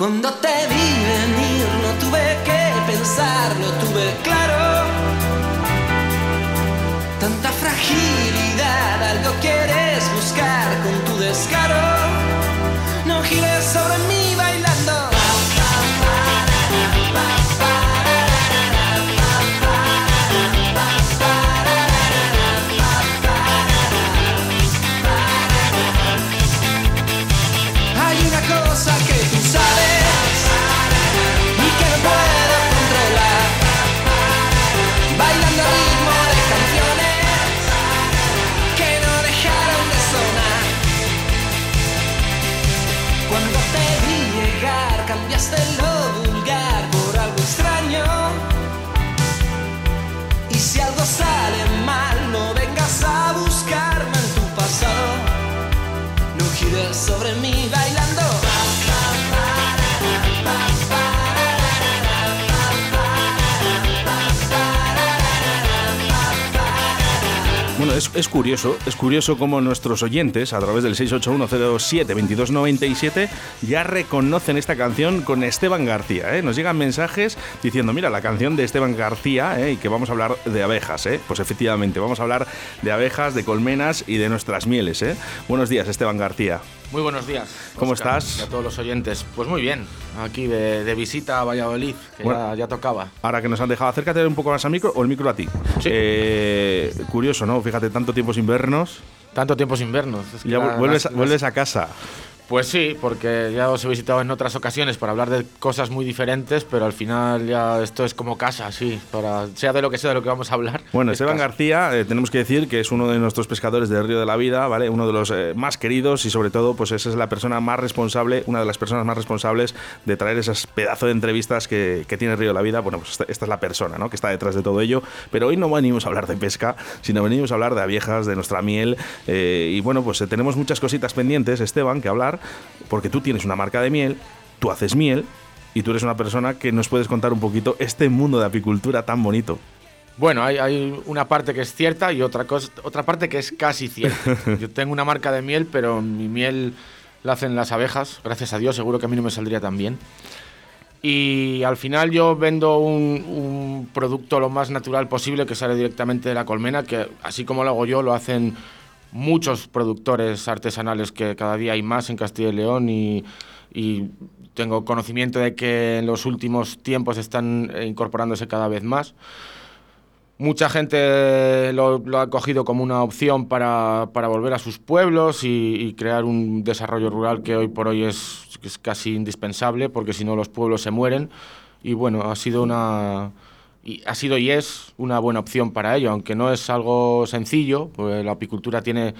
Cuando te vi venir no tuve que pensarlo, tuve claro. Tanta fragilidad, algo quieres buscar con tu descaro. No vengas a buscarme en tu pasado. No gires sobre mí bailando. Es, curioso, es curioso cómo nuestros oyentes, a través del 681072297, ya reconocen esta canción con Esteban García. ¿eh? Nos llegan mensajes diciendo, mira, la canción de Esteban García, ¿eh? y que vamos a hablar de abejas. ¿eh? Pues efectivamente, vamos a hablar de abejas, de colmenas y de nuestras mieles. Buenos días, Esteban García. Muy buenos días. ¿Cómo estás? Y a todos los oyentes. Pues muy bien, aquí de, de visita a Valladolid, que Bueno. ya, ya tocaba. Ahora que nos han dejado, acércate un poco más al micro o el micro a ti. Sí. Eh, curioso, ¿no? Fíjate, tanto tiempo sin vernos. Tanto tiempo sin vernos. es que y Ya la- vuelves, las- a- vuelves a casa. Pues sí, porque ya os he visitado en otras ocasiones para hablar de cosas muy diferentes, pero al final ya esto es como casa, sí, para sea de lo que sea de lo que vamos a hablar. Bueno, es Esteban casa. García, eh, tenemos que decir que es uno de nuestros pescadores del Río de la Vida, ¿vale? Uno de los eh, más queridos y sobre todo, pues esa es la persona más responsable, una de las personas más responsables de traer esas pedazos de entrevistas que, que tiene Río de la Vida. Bueno, pues esta, esta es la persona, ¿no? Que está detrás de todo ello. Pero hoy no venimos a hablar de pesca, sino venimos a hablar de abejas, de nuestra miel. eh, y bueno, pues eh, tenemos muchas cositas pendientes, Esteban, que hablar, porque tú tienes una marca de miel, tú haces miel. Y tú eres una persona que nos puedes contar un poquito este mundo de apicultura tan bonito. Bueno, hay, hay una parte que es cierta y otra, cosa, otra parte que es casi cierta. Yo tengo una marca de miel, pero mi miel la hacen las abejas, gracias a Dios, seguro que a mí no me saldría tan bien. Y al final yo vendo un, un producto lo más natural posible que sale directamente de la colmena, que así como lo hago yo, lo hacen muchos productores artesanales que cada día hay más en Castilla y León y, y tengo conocimiento de que en los últimos tiempos están eh, incorporándose cada vez más. Mucha gente lo, lo ha cogido como una opción para, para volver a sus pueblos y, y crear un desarrollo rural que hoy por hoy es, es casi indispensable, porque si no los pueblos se mueren. Y bueno, ha sido una y ha sido y es una buena opción para ello, aunque no es algo sencillo, pues la apicultura tiene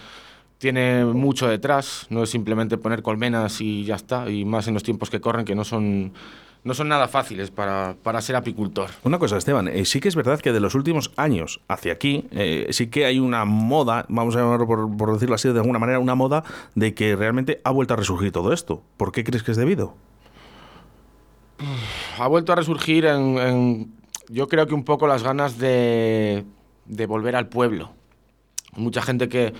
tiene mucho detrás, no es simplemente poner colmenas y ya está, y más en los tiempos que corren que no son no son nada fáciles para, para ser apicultor. Una cosa, Esteban, eh, sí que es verdad que de los últimos años hacia aquí, eh, sí que hay una moda, vamos a llamarlo por, por decirlo así de alguna manera, una moda de que realmente ha vuelto a resurgir todo esto. ¿Por qué crees que es debido? ha vuelto a resurgir en, en- yo creo que un poco las ganas de, de volver al pueblo. Mucha gente que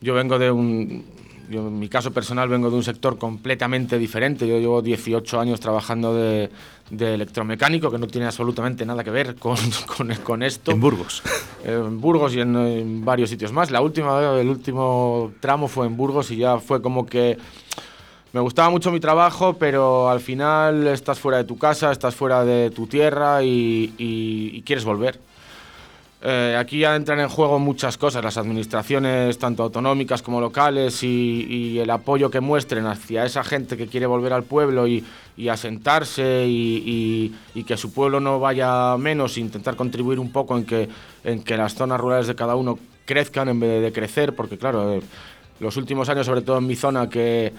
yo vengo de un, yo en mi caso personal vengo de un sector completamente diferente. Yo llevo 18 años trabajando de, de electromecánico, que no tiene absolutamente nada que ver con, con, con esto. En Burgos. en Burgos y en, en varios sitios más. La última, el último tramo fue en Burgos y ya fue como que me gustaba mucho mi trabajo, pero al final estás fuera de tu casa, estás fuera de tu tierra y, quieres volver. Eh, aquí ya entran en juego muchas cosas, las administraciones, tanto autonómicas como locales, y, el apoyo que muestren hacia esa gente que quiere volver al pueblo y, asentarse y, y- que su pueblo no vaya menos, intentar contribuir un poco en que, en que las zonas rurales de cada uno crezcan en vez de crecer, porque claro, eh, los últimos años, sobre todo en mi zona, que,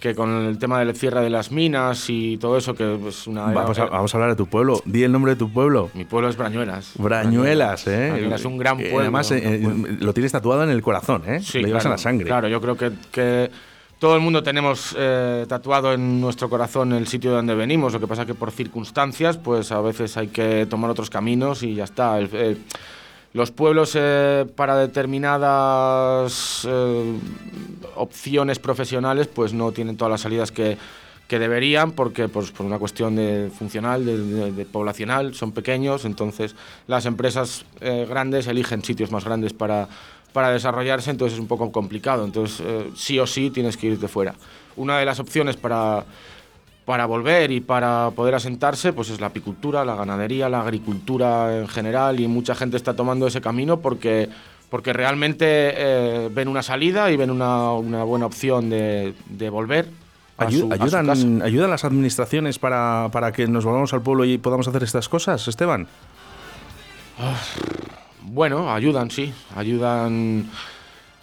que con el tema del cierre de las minas y todo eso, que es una... Vamos a, vamos a hablar de tu pueblo. Di el nombre de tu pueblo. Mi pueblo es Brañuelas. Brañuelas, ¿eh? Brañuelas, un gran Que pueblo. Además, eh, eh, lo tienes tatuado en el corazón, ¿eh? Sí, lo llevas claro, en la sangre. Claro, yo creo que, que todo el mundo tenemos eh, tatuado en nuestro corazón el sitio de donde venimos. Lo que pasa que por circunstancias, pues a veces hay que tomar otros caminos y ya está. El- el- los pueblos eh, para determinadas eh, opciones profesionales, pues no tienen todas las salidas que, que deberían porque pues, por una cuestión de funcional, de, poblacional, son pequeños, entonces las empresas eh, grandes eligen sitios más grandes para, para desarrollarse, entonces es un poco complicado, entonces sí o sí tienes que irte fuera. Una de las opciones para, para volver y para poder asentarse pues es la apicultura, la ganadería, la agricultura en general y mucha gente está tomando ese camino porque porque realmente eh, ven una salida y ven una, una buena opción de, de volver ayudan, ¿Ayudan las administraciones para, para, que nos volvamos al pueblo y podamos hacer estas cosas, Esteban? Ah, bueno, ayudan, sí. Ayudan.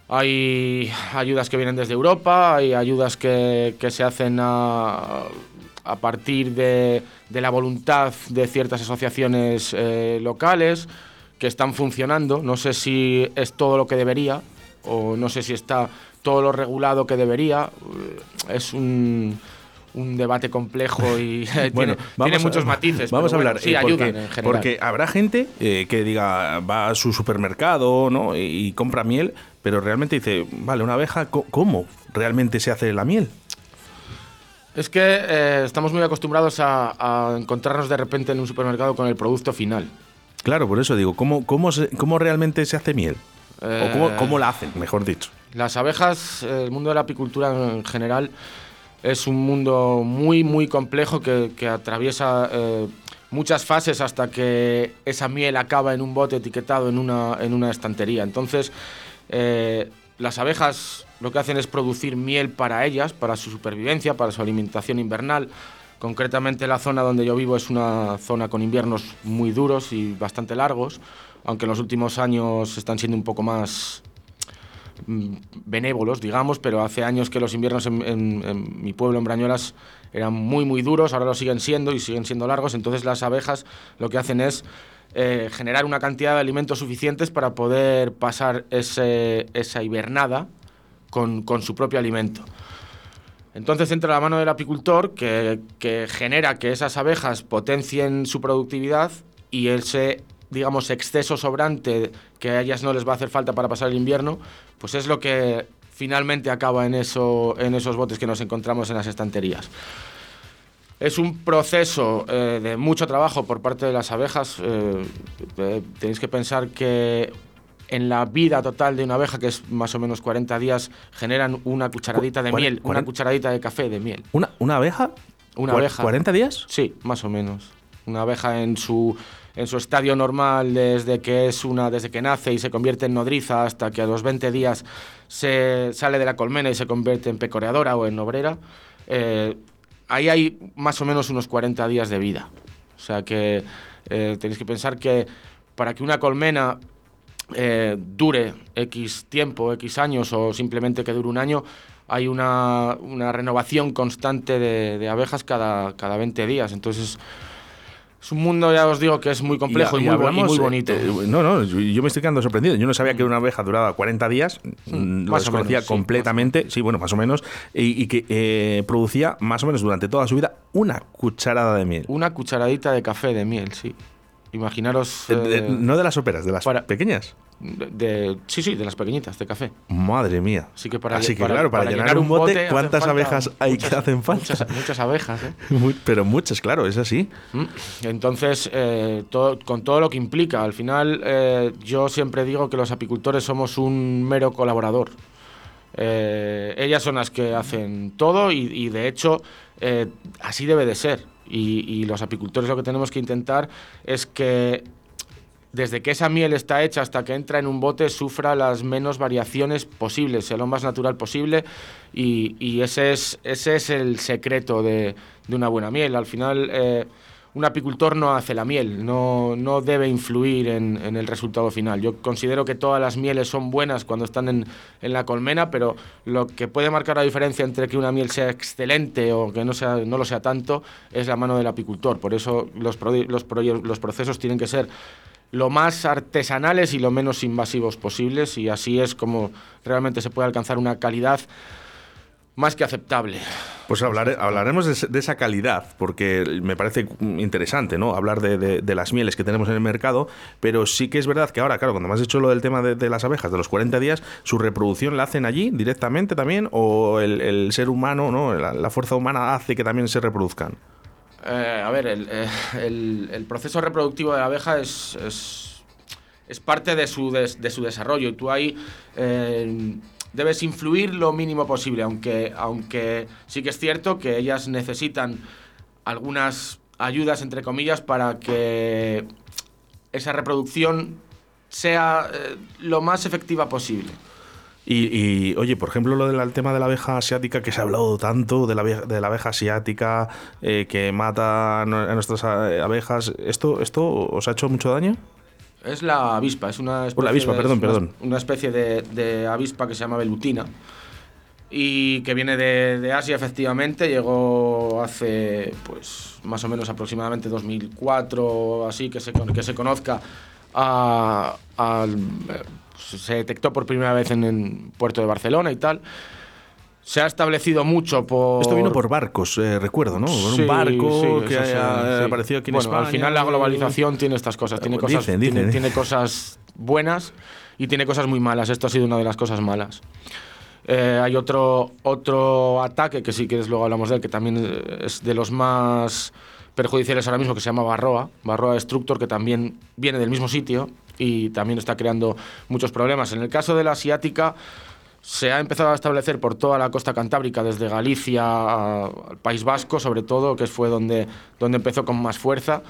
Hay ayudas que vienen desde Europa, hay ayudas que, que se hacen a, a partir de, de, la voluntad de ciertas asociaciones eh, locales que están funcionando. No sé si es todo lo que debería o no sé si está todo lo regulado que debería. Eh, es un, un debate complejo y tiene, muchos matices. Vamos a hablar, sí, eh, porque, en general. porque habrá gente eh, que diga, va a su supermercado ¿no? y, compra miel, pero realmente dice, vale, una abeja, ¿cómo realmente se hace la miel? Es que estamos muy acostumbrados a, encontrarnos de repente en un supermercado con el producto final. Claro, por eso digo, ¿cómo, cómo, cómo realmente se hace miel? ¿O cómo, cómo la hacen, mejor dicho? Las abejas, el mundo de la apicultura en general, es un mundo muy, muy complejo que, atraviesa eh, muchas fases hasta que esa miel acaba en un bote etiquetado en una, en una estantería. Entonces, eh, las abejas lo que hacen es producir miel para ellas, para su supervivencia, para su alimentación invernal. Concretamente la zona donde yo vivo es una zona con inviernos muy duros y bastante largos, aunque en los últimos años están siendo un poco más Mm, benévolos, digamos, pero hace años que los inviernos en, mi pueblo, en Brañolas, eran muy, muy duros, ahora lo siguen siendo y siguen siendo largos, entonces las abejas lo que hacen es eh, generar una cantidad de alimentos suficientes para poder pasar esa hibernada con, su propio alimento. Entonces entra la mano del apicultor que, genera que esas abejas potencien su productividad y ese digamos, exceso sobrante que a ellas no les va a hacer falta para pasar el invierno, pues es lo que finalmente acaba en, eso, en esos botes que nos encontramos en las estanterías. Es un proceso eh, de mucho trabajo por parte de las abejas. Eh, eh, tenéis que pensar que en la vida total de una abeja, que es más o menos 40 días, generan una cucharadita de miel, una cucharadita de café de miel. ¿Una, una abeja? Una abeja. ¿40 días? Sí, más o menos. Una abeja en su en su estadio normal desde que es una desde que nace y se convierte en nodriza hasta que a los 20 días se sale de la colmena y se convierte en pecoreadora o en obrera, eh, ahí hay más o menos unos 40 días de vida. O sea que eh, tenéis que pensar que para que una colmena eh, dure X tiempo, X años o simplemente que dure un año, hay una, renovación constante de, de, abejas cada, cada 20 días. Entonces es un mundo, ya os digo, que es muy complejo y, muy, bonito. Eh, no, no, yo me estoy quedando sorprendido. Yo no sabía que una abeja duraba 40 días, mm, mm, lo desconocía completamente, sí, bueno, más o menos, y, que eh, producía más o menos durante toda su vida una cucharada de miel. Una cucharadita de café de miel, sí. Imaginaros. Eh, no de las óperas, de las pequeñas. De, sí, sí, de las pequeñitas de café. Madre mía. Así que para, Así que, claro, para, llenar, un bote, ¿cuántas abejas hay que hacen falta? Muchas, abejas, ¿eh? pero muchas, claro, es así. Mm. Entonces, eh, con todo lo que implica, al final, eh, yo siempre digo que los apicultores somos un mero colaborador. ellas son las que hacen todo y, de hecho, así debe de ser. Y los apicultores lo que tenemos que intentar es que desde que esa miel está hecha hasta que entra en un bote, sufra las menos variaciones posibles, sea lo más natural posible. Y, ese, es, ese es el secreto de, una buena miel. Al final, eh, un apicultor no hace la miel, no, no debe influir en, el resultado final. Yo considero que todas las mieles son buenas cuando están en, la colmena, pero lo que puede marcar la diferencia entre que una miel sea excelente o que no, sea, no lo sea tanto es la mano del apicultor. Por eso los, los, los procesos tienen que ser lo más artesanales y lo menos invasivos posibles y así es como realmente se puede alcanzar una calidad más que aceptable. Pues hablaremos de, esa calidad, porque me parece interesante, ¿no? Hablar de, las mieles que tenemos en el mercado, pero sí que es verdad que ahora, claro, cuando me has dicho lo del tema de, las abejas, de los 40 días, ¿su reproducción la hacen allí directamente también? ¿O el, ser humano, ¿no? La, fuerza humana hace que también se reproduzcan? Eh, a ver, eh, el, proceso reproductivo de la abeja es, es, parte de su, de, su desarrollo. Y tú ahí eh, debes influir lo mínimo posible, aunque, aunque sí que es cierto que ellas necesitan algunas ayudas, entre comillas, para que esa reproducción sea eh, lo más efectiva posible. Y, oye, por ejemplo, lo del tema de la abeja asiática, que se ha hablado tanto de la, de la abeja asiática eh, que mata a nuestras eh, abejas, ¿esto, ¿esto os ha hecho mucho daño? Es la avispa, es una especie, la avispa, de, perdón, perdón. Una, especie de, avispa que se llama velutina. Y que viene de, Asia efectivamente, llegó hace pues más o menos aproximadamente 2004 así que se, que se conozca a, se detectó por primera vez en el puerto de Barcelona y tal se ha establecido mucho por... Esto vino por barcos, eh, recuerdo, ¿no? un barco que ha aparecido aquí en bueno, Al final la globalización tiene estas cosas. Tiene, cosas, tiene, cosas buenas y tiene cosas muy malas. Esto ha sido una de las cosas malas. Eh, hay otro, otro ataque, que si quieres luego hablamos de él, que también es de los más perjudiciales ahora mismo, que se llama Barroa, Barroa Destructor, que también viene del mismo sitio y también está creando muchos problemas. En el caso de la asiática se ha empezado a establecer por toda la costa cantábrica, desde Galicia al País Vasco, sobre todo, que fue donde, donde empezó con más fuerza.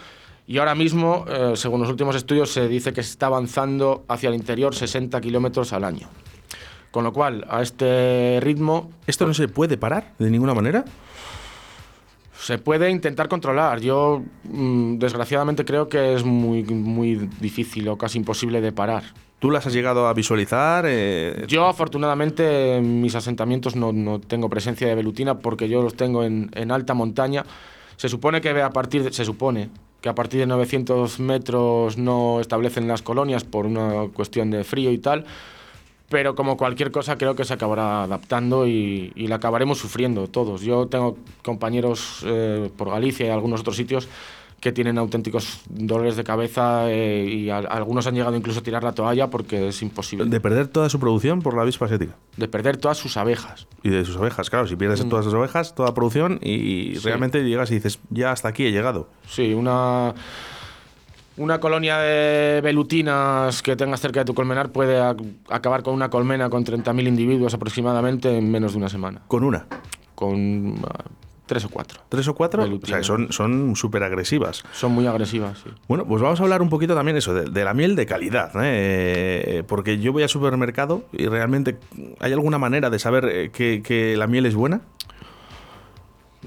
Y ahora mismo, eh, según los últimos estudios, se dice que se está avanzando hacia el interior 60 kilómetros al año. Con lo cual, a este ritmo... ¿Esto no se puede parar de ninguna manera? Se puede intentar controlar. Yo, mm, desgraciadamente, creo que es muy, muy difícil o casi imposible de parar. ¿Tú las has llegado a visualizar? Eh, yo, afortunadamente, en mis asentamientos no, tengo presencia de velutina porque yo los tengo en, alta montaña. Se supone que a partir de, se supone que a partir de 900 metros no establecen las colonias por una cuestión de frío y tal, pero como cualquier cosa creo que se acabará adaptando y, la acabaremos sufriendo todos. Yo tengo compañeros eh, por Galicia y algunos otros sitios que tienen auténticos dolores de cabeza eh, y algunos han llegado incluso a tirar la toalla porque es imposible. ¿De perder toda su producción por la avispa asiática? De perder todas sus abejas. Y de sus abejas, claro, si pierdes mm. todas sus abejas, toda producción y realmente llegas y dices, ya hasta aquí he llegado. Sí, una... Una colonia de velutinas que tengas cerca de tu colmenar puede acabar con una colmena con 30.000 individuos aproximadamente en menos de una semana. ¿Con una? Con Tres o cuatro. ¿Tres o cuatro? O sea, son súper agresivas. Son muy agresivas, sí. Bueno, pues vamos a hablar un poquito también eso, de, la miel de calidad. ¿eh? Porque yo voy al supermercado y realmente, ¿hay alguna manera de saber eh, que, la miel es buena?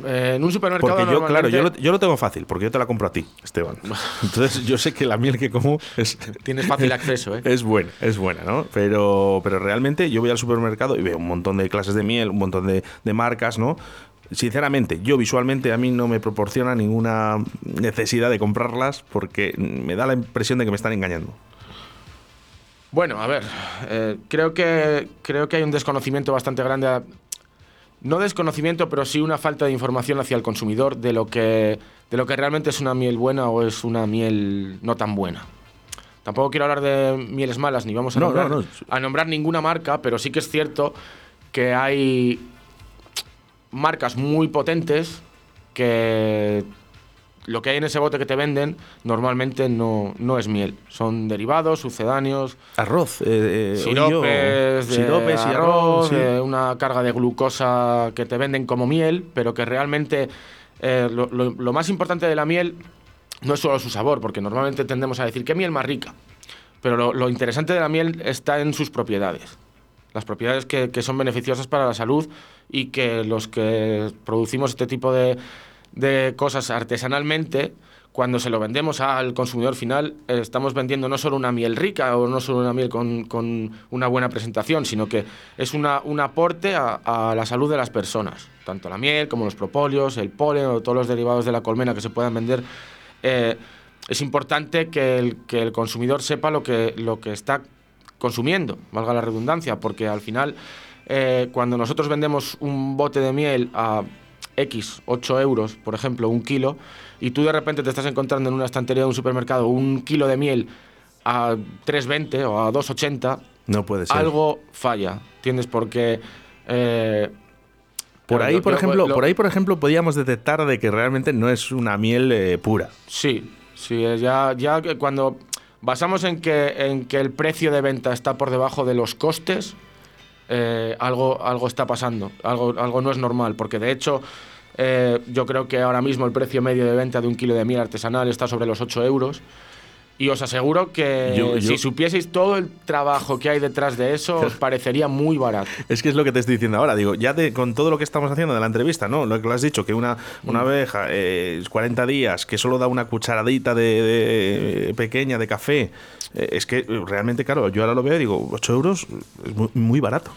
Eh, en un supermercado. Porque yo, claro, yo lo, yo lo, tengo fácil, porque yo te la compro a ti, Esteban. Entonces yo sé que la miel que como es. Tienes fácil acceso, ¿eh? Es buena, es buena, ¿no? Pero, pero realmente yo voy al supermercado y veo un montón de clases de miel, un montón de, de marcas, ¿no? Sinceramente, yo visualmente a mí no me proporciona ninguna necesidad de comprarlas porque me da la impresión de que me están engañando. Bueno, a ver, eh, creo, que, creo que hay un desconocimiento bastante grande, no desconocimiento, pero sí una falta de información hacia el consumidor de lo, que, de lo que realmente es una miel buena o es una miel no tan buena. Tampoco quiero hablar de mieles malas, ni vamos a, a nombrar ninguna marca, pero sí que es cierto que hay marcas muy potentes que lo que hay en ese bote que te venden normalmente no, no es miel. Son derivados, sucedáneos. Arroz, eh, eh siropes, siropes y arroz, una carga de glucosa que te venden como miel, pero que realmente eh, lo, más importante de la miel no es solo su sabor, porque normalmente tendemos a decir qué miel más rica. Pero lo, interesante de la miel está en sus propiedades. Las propiedades que, que son beneficiosas para la salud y que los que producimos este tipo de, de cosas artesanalmente, cuando se lo vendemos al consumidor final, estamos vendiendo no solo una miel rica o no solo una miel con, con una buena presentación, sino que es una, un aporte a, la salud de las personas. Tanto la miel como los propóleos, el polen o todos los derivados de la colmena que se puedan vender. Eh, es importante que el, que el consumidor sepa lo que, lo que está consumiendo, valga la redundancia, porque al final eh, cuando nosotros vendemos un bote de miel a X, 8 euros, por ejemplo, un kilo, y tú de repente te estás encontrando en una estantería de un supermercado un kilo de miel a 3,20 o a 2,80, No puede ser. algo falla, ¿entiendes? Porque... eh, Por ahí, por ejemplo, lo- por ahí, por ejemplo, podíamos detectar de que realmente no es una miel eh, pura. Sí, sí, ya, ya cuando basamos en que, en que el precio de venta está por debajo de los costes, eh, algo, algo está pasando, algo, algo no es normal, porque de hecho eh, yo creo que ahora mismo el precio medio de venta de un kilo de miel artesanal está sobre los 8 euros. Y os aseguro que Yo- yo- si supieseis todo el trabajo que hay detrás de eso, os parecería muy barato. Es que es lo que te estoy diciendo ahora. Digo, ya de, con todo lo que estamos haciendo de la entrevista, ¿no? Lo que lo has dicho, que una, una Mm. abeja, eh, 40 días, que solo da una cucharadita de, de- pequeña de café. eh, es que eh, realmente, claro, yo ahora lo veo y digo, 8 euros es muy, muy barato.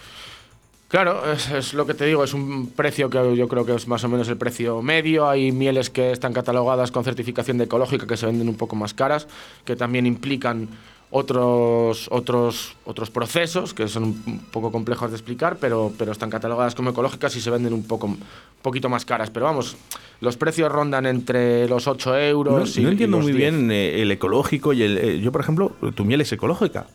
Claro, es, es lo que te digo, es un precio que yo creo que es más o menos el precio medio. Hay mieles que están catalogadas con certificación de ecológica que se venden un poco más caras, que también implican otros, otros, otros procesos que son un poco complejos de explicar, pero, pero están catalogadas como ecológicas y se venden un poco, un poquito más caras. Pero vamos, los precios rondan entre los 8 No, euros y no y entiendo los muy 10. bien eh, el ecológico y el. eh, yo, por ejemplo, tu miel es ecológica.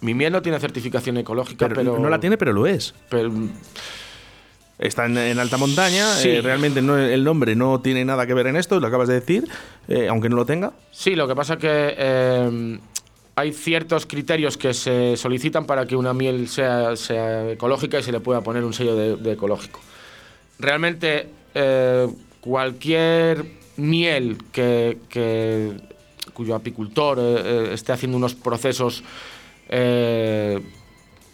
Mi miel no tiene certificación ecológica, Pero, pero... no la tiene, pero lo es. pero- Está en, en alta montaña, Sí. eh, realmente no, el nombre no tiene nada que ver en esto, lo acabas de decir, eh, aunque no lo tenga. Sí, lo que pasa que eh, hay ciertos criterios que se solicitan para que una miel sea, sea ecológica y se le pueda poner un sello de, de ecológico. Realmente cualquier miel que, que- cuyo apicultor esté haciendo unos procesos eh,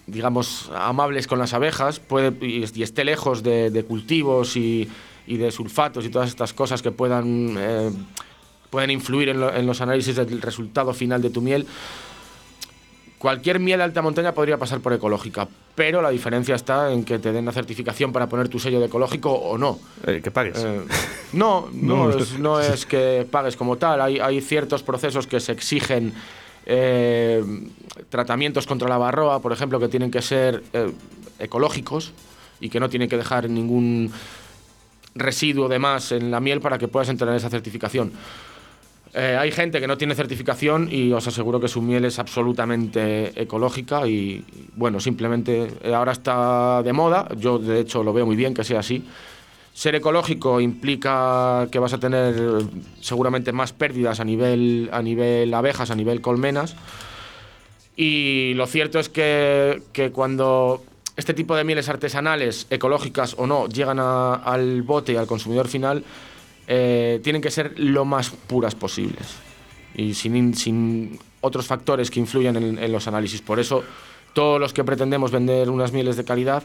digamos, amables con las abejas puede, y, y esté lejos de, de cultivos y, y de sulfatos y todas estas cosas que puedan, eh, pueden influir en, lo- en los análisis del resultado final de tu miel. Cualquier miel de alta montaña podría pasar por ecológica, pero la diferencia está en que te den la certificación para poner tu sello de ecológico o no. Eh, que pagues. Eh, no, no, No. es, no es que pagues como tal. Hay, hay ciertos procesos que se exigen. Eh, tratamientos contra la barroa, por ejemplo, que tienen que ser eh, ecológicos y que no tienen que dejar ningún residuo de más en la miel para que puedas entrar en esa certificación. Eh, hay gente que no tiene certificación y os aseguro que su miel es absolutamente ecológica y, bueno, simplemente eh, ahora está de moda, yo de hecho lo veo muy bien que sea así. Ser ecológico implica que vas a tener seguramente más pérdidas a nivel, a nivel abejas, a nivel colmenas. Y lo cierto es que, que cuando este tipo de mieles artesanales, ecológicas o no, llegan a- al bote y al consumidor final, eh, tienen que ser lo más puras posibles y sin, in- sin otros factores que influyan en, en los análisis. Por eso, todos los que pretendemos vender unas mieles de calidad,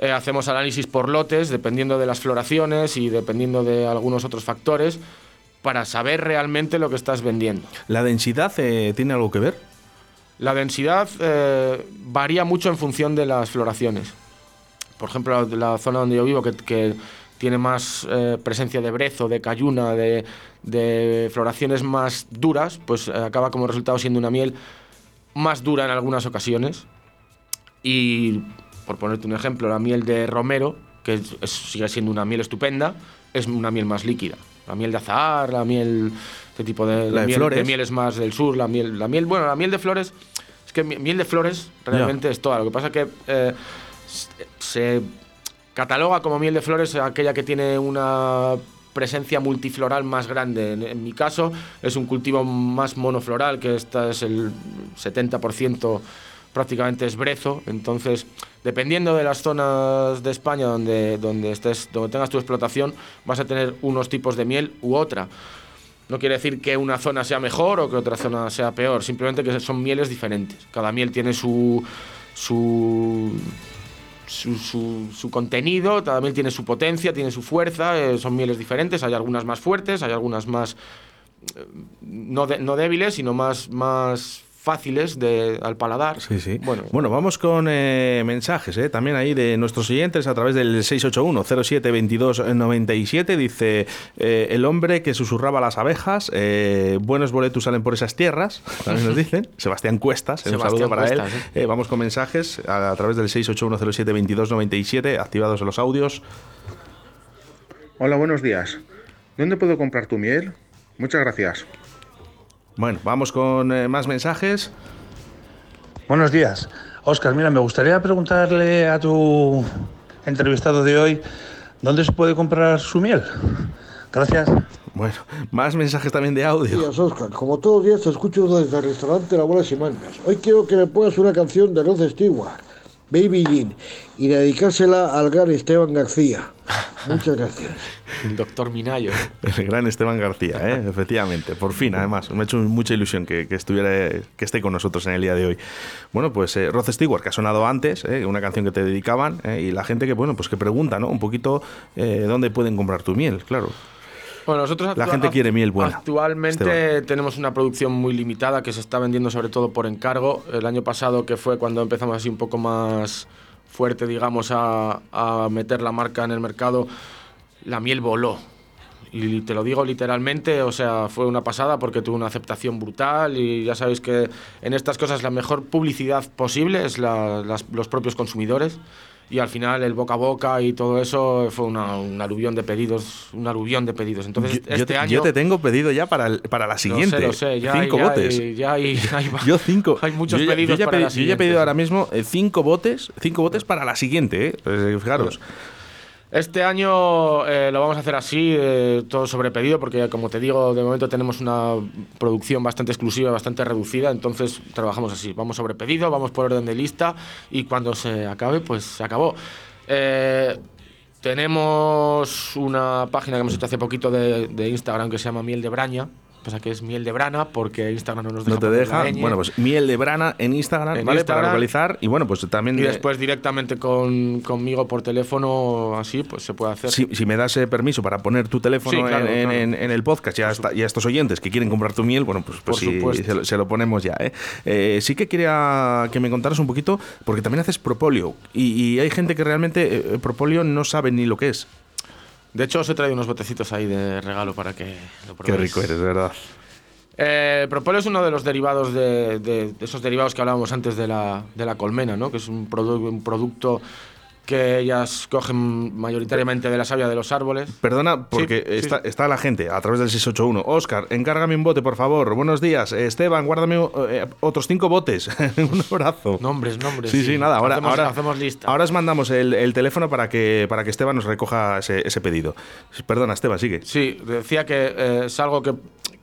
eh, hacemos análisis por lotes, dependiendo de las floraciones y dependiendo de algunos otros factores, para saber realmente lo que estás vendiendo. ¿La densidad eh, tiene algo que ver? La densidad eh, varía mucho en función de las floraciones. Por ejemplo, la, la zona donde yo vivo, que, que tiene más eh, presencia de brezo, de cayuna, de, de floraciones más duras, pues acaba como resultado siendo una miel más dura en algunas ocasiones. Y, por ponerte un ejemplo, la miel de romero, que es- es- sigue siendo una miel estupenda, es una miel más líquida. La miel de azahar, la miel, este tipo de, La de miel, flores. mieles más del sur, la miel, la miel, bueno, la miel de flores, es que mi- miel de flores realmente es toda. Lo que pasa que eh, se cataloga como miel de flores aquella que tiene una presencia multifloral más grande. En, en mi caso es un cultivo más monofloral, que esta es el 70% prácticamente es brezo, entonces dependiendo de las zonas de España donde, donde, estés, donde tengas tu explotación, vas a tener unos tipos de miel u otra. No quiere decir que una zona sea mejor o que otra zona sea peor, simplemente que son mieles diferentes. Cada miel tiene su, su, su, su- su contenido, cada miel tiene su potencia, tiene su fuerza, eh, son mieles diferentes, hay algunas más fuertes, hay algunas más eh, no, de- no débiles, sino más, más fáciles de, al paladar. Sí, sí. Bueno, Bueno, vamos con eh, mensajes, eh, también ahí de nuestros oyentes a través del 681-07-2297. Dice, eh, el hombre que susurraba a las abejas, eh, buenos boletos salen por esas tierras, también nos dicen. Sebastián Cuestas, eh, un saludo para Cuestas, él. eh. Eh, vamos con mensajes a, a través del 681-07-2297, activados los audios. Hola, buenos días. ¿Dónde puedo comprar tu miel? Muchas gracias. Bueno, vamos con eh, más mensajes. Buenos días. Oscar, mira, me gustaría preguntarle a tu entrevistado de hoy dónde se puede comprar su miel. Gracias. Bueno, más mensajes también de audio. días, Oscar. Como todos los días te escucho desde el restaurante La Bolas y Mangas. Hoy quiero que me pongas una canción de Rod Stewart, Baby Jean, y dedicársela al gran Esteban García. Muchas gracias. el doctor Minayo. El gran Esteban García, ¿eh? efectivamente. Por fin, además. Me ha hecho mucha ilusión que, que estuviera, que esté con nosotros en el día de hoy. Bueno, pues eh, Rod Stewart, que ha sonado antes, ¿eh? una canción que te dedicaban, ¿eh? y la gente que, bueno, pues que pregunta, ¿no? Un poquito eh, dónde pueden comprar tu miel, claro. Bueno, nosotros La gente quiere miel buena, Actualmente Esteban. tenemos una producción muy limitada que se está vendiendo sobre todo por encargo. El año pasado, que fue cuando empezamos así un poco más fuerte, digamos, a, a meter la marca en el mercado, la miel voló. Y te lo digo literalmente, o sea, fue una pasada porque tuvo una aceptación brutal y ya sabéis que en estas cosas la mejor publicidad posible es la- las- los propios consumidores y al final el boca a boca y todo eso fue una, un aluvión de pedidos, un aluvión de pedidos. Entonces yo, yo este te, año yo te tengo pedido ya para, el- para la lo siguiente. sé, lo sé, ya cinco hay, ya botes. hay- ya hay- hay- Yo cinco. Hay muchos yo pedidos yo ya, para la yo ya he pedido ahora mismo eh, cinco botes, cinco botes para la siguiente, ¿eh? Eh, fijaros. Este año eh, lo vamos a hacer así, eh, todo sobre pedido, porque como te digo, de momento tenemos una producción bastante exclusiva, bastante reducida, entonces trabajamos así, vamos sobre pedido, vamos por orden de lista y cuando se acabe, pues se acabó. Eh, tenemos una página que hemos hecho hace poquito de, de Instagram que se llama Miel de Braña, pasa que es Miel de Brana porque Instagram no nos deja No te deja. Bueno, pues miel de brana en Instagram, En ¿vale? Instagram. Para localizar. Y bueno, pues también. Y después directamente con, conmigo por teléfono, así, pues se puede hacer. Si, si me das eh, permiso para poner tu teléfono Sí, claro, en, en- claro. en- en el podcast y a, esta- y a estos oyentes que quieren comprar tu miel, bueno, pues, pues Por sí, se, lo, se lo ponemos ya. ¿eh? Eh, sí que quería que me contaras un poquito, porque también haces propóleo. Y, y hay gente que realmente eh, propóleo no sabe ni lo que es. De hecho, os he traído unos botecitos ahí de regalo para que lo Qué probéis. rico eres, de verdad. Eh, es uno de los derivados de, de- de esos derivados que hablábamos antes de la, de la colmena, ¿no? que es un, produ- un producto que ellas cogen mayoritariamente de la savia de los árboles. Perdona, porque Sí, sí. está, está la gente a través del 681. Oscar, encárgame un bote, por favor. Buenos días. Esteban, guárdame eh, otros cinco botes. un abrazo. Nombres, nombres. Sí, sí, nada. Ahora, hacemos, ahora, hacemos lista. ahora os mandamos el, el teléfono para que, para que Esteban nos recoja ese, ese pedido. Perdona, Esteban, sigue. Sí, decía que eh, es algo que,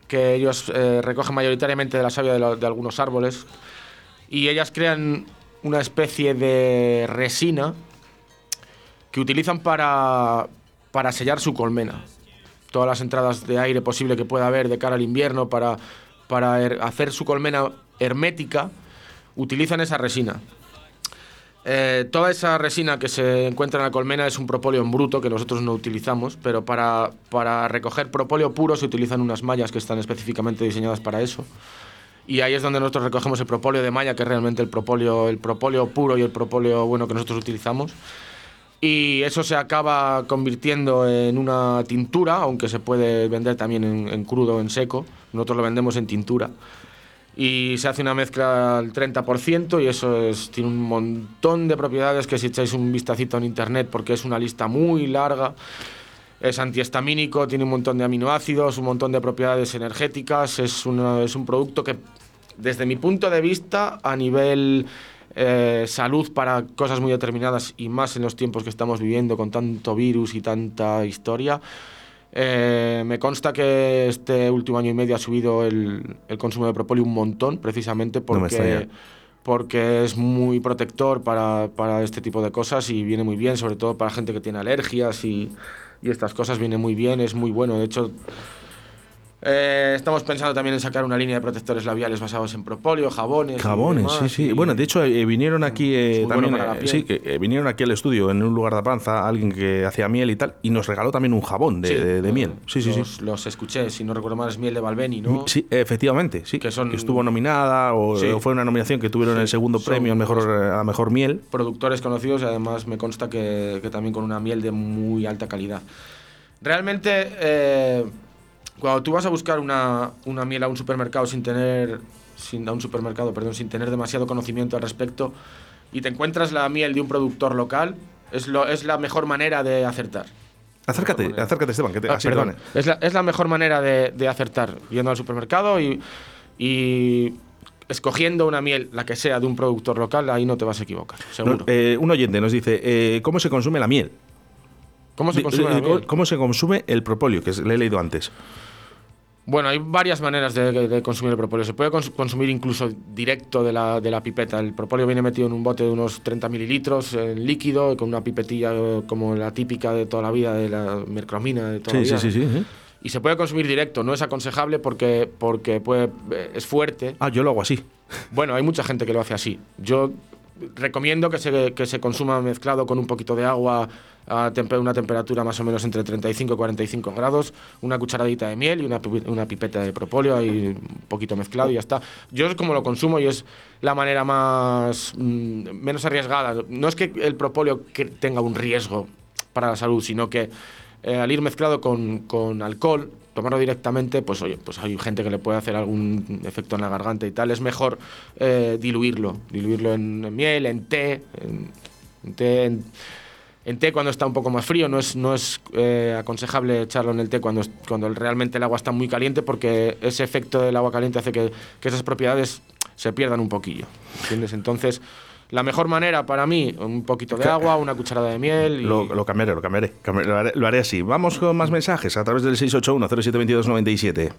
que ellos eh, recogen mayoritariamente de la savia de, lo- de algunos árboles y ellas crean una especie de resina que utilizan para, para sellar su colmena. Todas las entradas de aire posible que pueda haber de cara al invierno para, para hacer su colmena hermética, utilizan esa resina. Eh, toda esa resina que se encuentra en la colmena es un propóleo en bruto que nosotros no utilizamos, pero para, para recoger propóleo puro se utilizan unas mallas que están específicamente diseñadas para eso. Y ahí es donde nosotros recogemos el propóleo de malla, que es realmente el propóleo, el propóleo puro y el propóleo bueno que nosotros utilizamos. Y eso se acaba convirtiendo en una tintura, aunque se puede vender también en, crudo o en seco. Nosotros lo vendemos en tintura y se hace una mezcla al 30% y eso es, tiene un montón de propiedades que si echáis un vistacito en internet porque es una lista muy larga. Es antihistamínico, tiene un montón de aminoácidos, un montón de propiedades energéticas. Es, una- es un producto que, desde mi punto de vista, a nivel eh, salud para cosas muy determinadas y más en los tiempos que estamos viviendo con tanto virus y tanta historia, eh, me consta que este último año y medio ha subido el, el consumo de propóleo un montón, precisamente No porque, porque es muy protector para, para este tipo de cosas y viene muy bien, sobre todo para gente que tiene alergias y, y estas cosas, viene muy bien, es muy bueno. De hecho, Eh, estamos pensando también en sacar una línea de protectores labiales basados en propóleo, jabones. Jabones, demás, sí, sí. y- Bueno, de hecho, eh, vinieron aquí eh, bueno también. la eh, sí, vinieron aquí al estudio en un lugar de panza, alguien que hacía miel y tal, y nos regaló también un jabón de, Sí, de- de miel. Sí, sí, los, sí. Los escuché, si no recuerdo mal, es miel de Balbeni, ¿no? Sí, efectivamente, sí. Que son- estuvo nominada o, Sí. o fue una nominación que tuvieron Sí, el segundo premio mejor, a mejor miel. productores conocidos y además me consta que, que también con una miel de muy alta calidad. Realmente, cuando tú vas a buscar una, una miel a un supermercado sin tener, sin, a un supermercado, perdón, sin tener demasiado conocimiento al respecto y te encuentras la miel de un productor local, es, lo, es la mejor manera de acertar. Acércate, acércate, Esteban, que te, Ah, perdón. vale. es, la, es la mejor manera de, de acertar, yendo al supermercado y, y escogiendo una miel, la que sea, de un productor local, ahí no te vas a equivocar, seguro. No, eh, un oyente nos dice, eh, ¿cómo se consume la miel? ¿Cómo se consume eh, miel? ¿Cómo se consume el propóleo? Que le he leído antes. Bueno, hay varias maneras de, de consumir el propóleo. Se puede cons- consumir incluso directo de la, de la pipeta. El propóleo viene metido en un bote de unos 30 mililitros en líquido, con una pipetilla eh, como la típica de toda la vida, de la mercromina de toda Sí, la vida. sí, sí, sí, sí. Y se puede consumir directo. No es aconsejable porque, porque puede, eh, es fuerte. Ah, yo lo hago así. Bueno, hay mucha gente que lo hace así. Yo recomiendo que se, que se consuma mezclado con un poquito de agua a una temperatura más o menos entre 35 y 45 grados, una cucharadita de miel y una, una pipeta de propóleo ahí un poquito mezclado y ya está. Yo es como lo consumo y es la manera más mm, menos arriesgada. No es que el propóleo que tenga un riesgo para la salud, sino que eh, al ir mezclado con, con alcohol, tomarlo directamente, pues oye, pues hay gente que le puede hacer algún efecto en la garganta y tal. Es mejor eh, diluirlo, diluirlo en, miel, en té, en, té, en, té cuando está un poco más frío. No es, no es eh, aconsejable echarlo en el té cuando, cuando realmente el agua está muy caliente porque ese efecto del agua caliente hace que, que esas propiedades se pierdan un poquillo. ¿Entiendes? Entonces, la mejor manera para mí, un poquito de agua, una cucharada de miel y... Lo, lo cambiaré, lo cambiaré. Cambi- Lo haré, lo haré así. Vamos con más mensajes a través del 681-072297.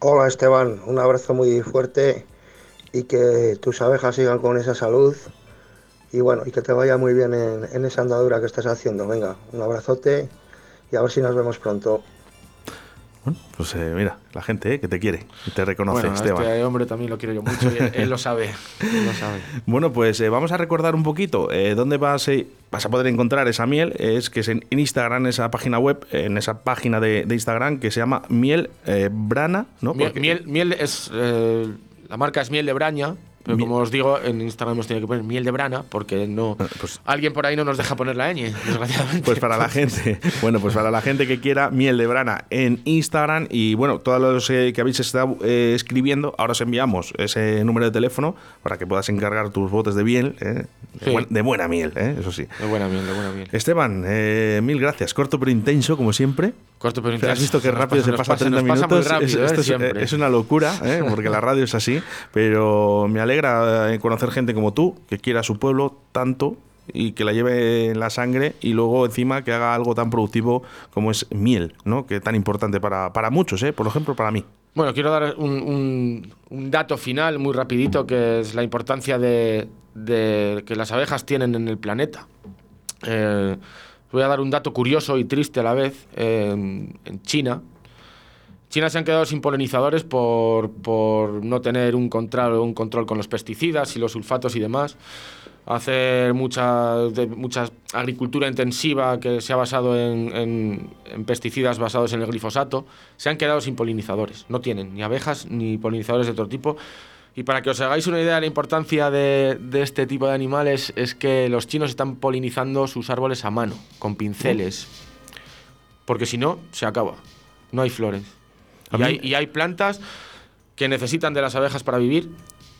Hola Esteban, un abrazo muy fuerte y que tus abejas sigan con esa salud y bueno, y que te vaya muy bien en, en esa andadura que estás haciendo. Venga, un abrazote y a ver si nos vemos pronto. Bueno, pues eh, mira, la gente eh, que te quiere te reconoce, Bueno, a Esteban. este hombre también lo quiero yo mucho y él, él lo sabe. él lo sabe. Bueno, pues eh, vamos a recordar un poquito eh, dónde vas, vas a poder encontrar esa miel. Es que es en en Instagram, esa página web, en esa página de, de Instagram que se llama Miel Brana, ¿no? Miel, Porque- miel, miel es. la marca es miel de Braña. Pero como os digo, en Instagram hemos tenido que poner miel de brana porque no. Ah, pues- alguien por ahí no nos deja poner la ñ, desgraciadamente. Pues para la gente, bueno, pues para la gente que quiera miel de brana en Instagram y bueno, todos los eh, que habéis estado eh, escribiendo, ahora os enviamos ese número de teléfono para que puedas encargar tus botes de miel, eh, de, Sí. buen- de buena miel, eh, eso sí. De buena miel, de buena miel. Esteban, eh, mil gracias, corto pero intenso como siempre. Corto pero Has visto que rápido se nos pasa, 30 nos pasa muy minutos. Es- rápido, esto ¿eh? es, es una locura, ¿eh? porque la radio es así. Pero me alegra eh, conocer gente como tú, que quiera a su pueblo tanto y que la lleve en la sangre y luego encima que haga algo tan productivo como es miel, ¿no? que tan importante para, para muchos, ¿eh? por ejemplo para mí. Bueno, quiero dar un, un- un dato final muy rapidito, que es la importancia de, de que las abejas tienen en el planeta. Eh, voy a dar un dato curioso y triste a la vez. En, China, China se han quedado sin polinizadores por, por no tener un control, un control con los pesticidas y los sulfatos y demás. Hacer mucha, mucha agricultura intensiva que se ha basado en- en pesticidas basados en el glifosato. Se han quedado sin polinizadores. No tienen ni abejas ni polinizadores de otro tipo. Y para que os hagáis una idea de la importancia de, de este tipo de animales, es que los chinos están polinizando sus árboles a mano, con pinceles. Porque si no, se acaba. No hay flores. Y hay, y hay plantas que necesitan de las abejas para vivir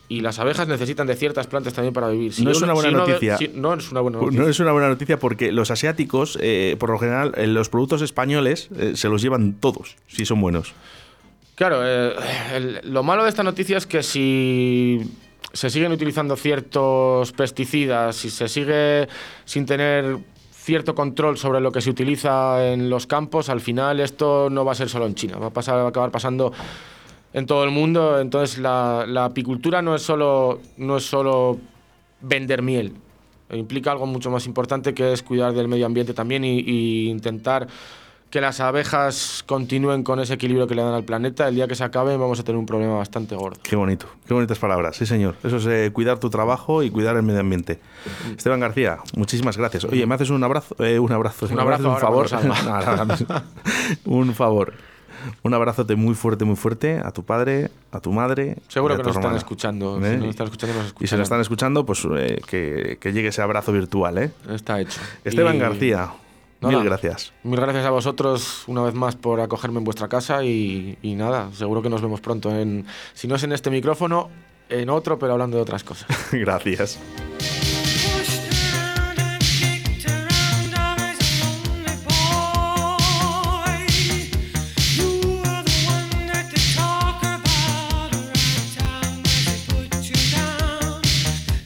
y las abejas necesitan de ciertas plantas también para vivir. No es una buena noticia. si- no es una buena noticia. No es una buena noticia porque los asiáticos, eh, por lo general, eh, los productos españoles eh, se los llevan todos, si son buenos. Claro, eh, lo malo de esta noticia es que si se siguen utilizando ciertos pesticidas, si se sigue sin tener cierto control sobre lo que se utiliza en los campos, al final esto no va a ser solo en China, va a, pasar, va a acabar pasando en todo el mundo. Entonces la, apicultura no es solo, no es solo vender miel, implica algo mucho más importante que es cuidar del medio ambiente también y intentar que las abejas continúen con ese equilibrio que le dan al planeta. El día que se acabe vamos a tener un problema bastante gordo. Qué bonito, qué bonitas palabras, sí señor. Eso es eh, cuidar tu trabajo y cuidar el medio ambiente. Esteban García, muchísimas gracias. Oye, ¿me haces un abrazo? Eh, un abrazo, Un ¿me abrazo un favor. un favor. Un abrazote muy fuerte, muy fuerte a tu padre, a tu madre. Seguro que nos están escuchando. ¿Eh? Si nos están escuchando, nos Y si están escuchando, pues eh, que, que llegue ese abrazo virtual, ¿eh? Está hecho. Esteban Y- García, Nada, mil gracias. Mil gracias a vosotros una vez más por acogerme en vuestra casa y, y nada, seguro que nos vemos pronto. En, si no es en este micrófono, en otro, pero hablando de otras cosas. gracias.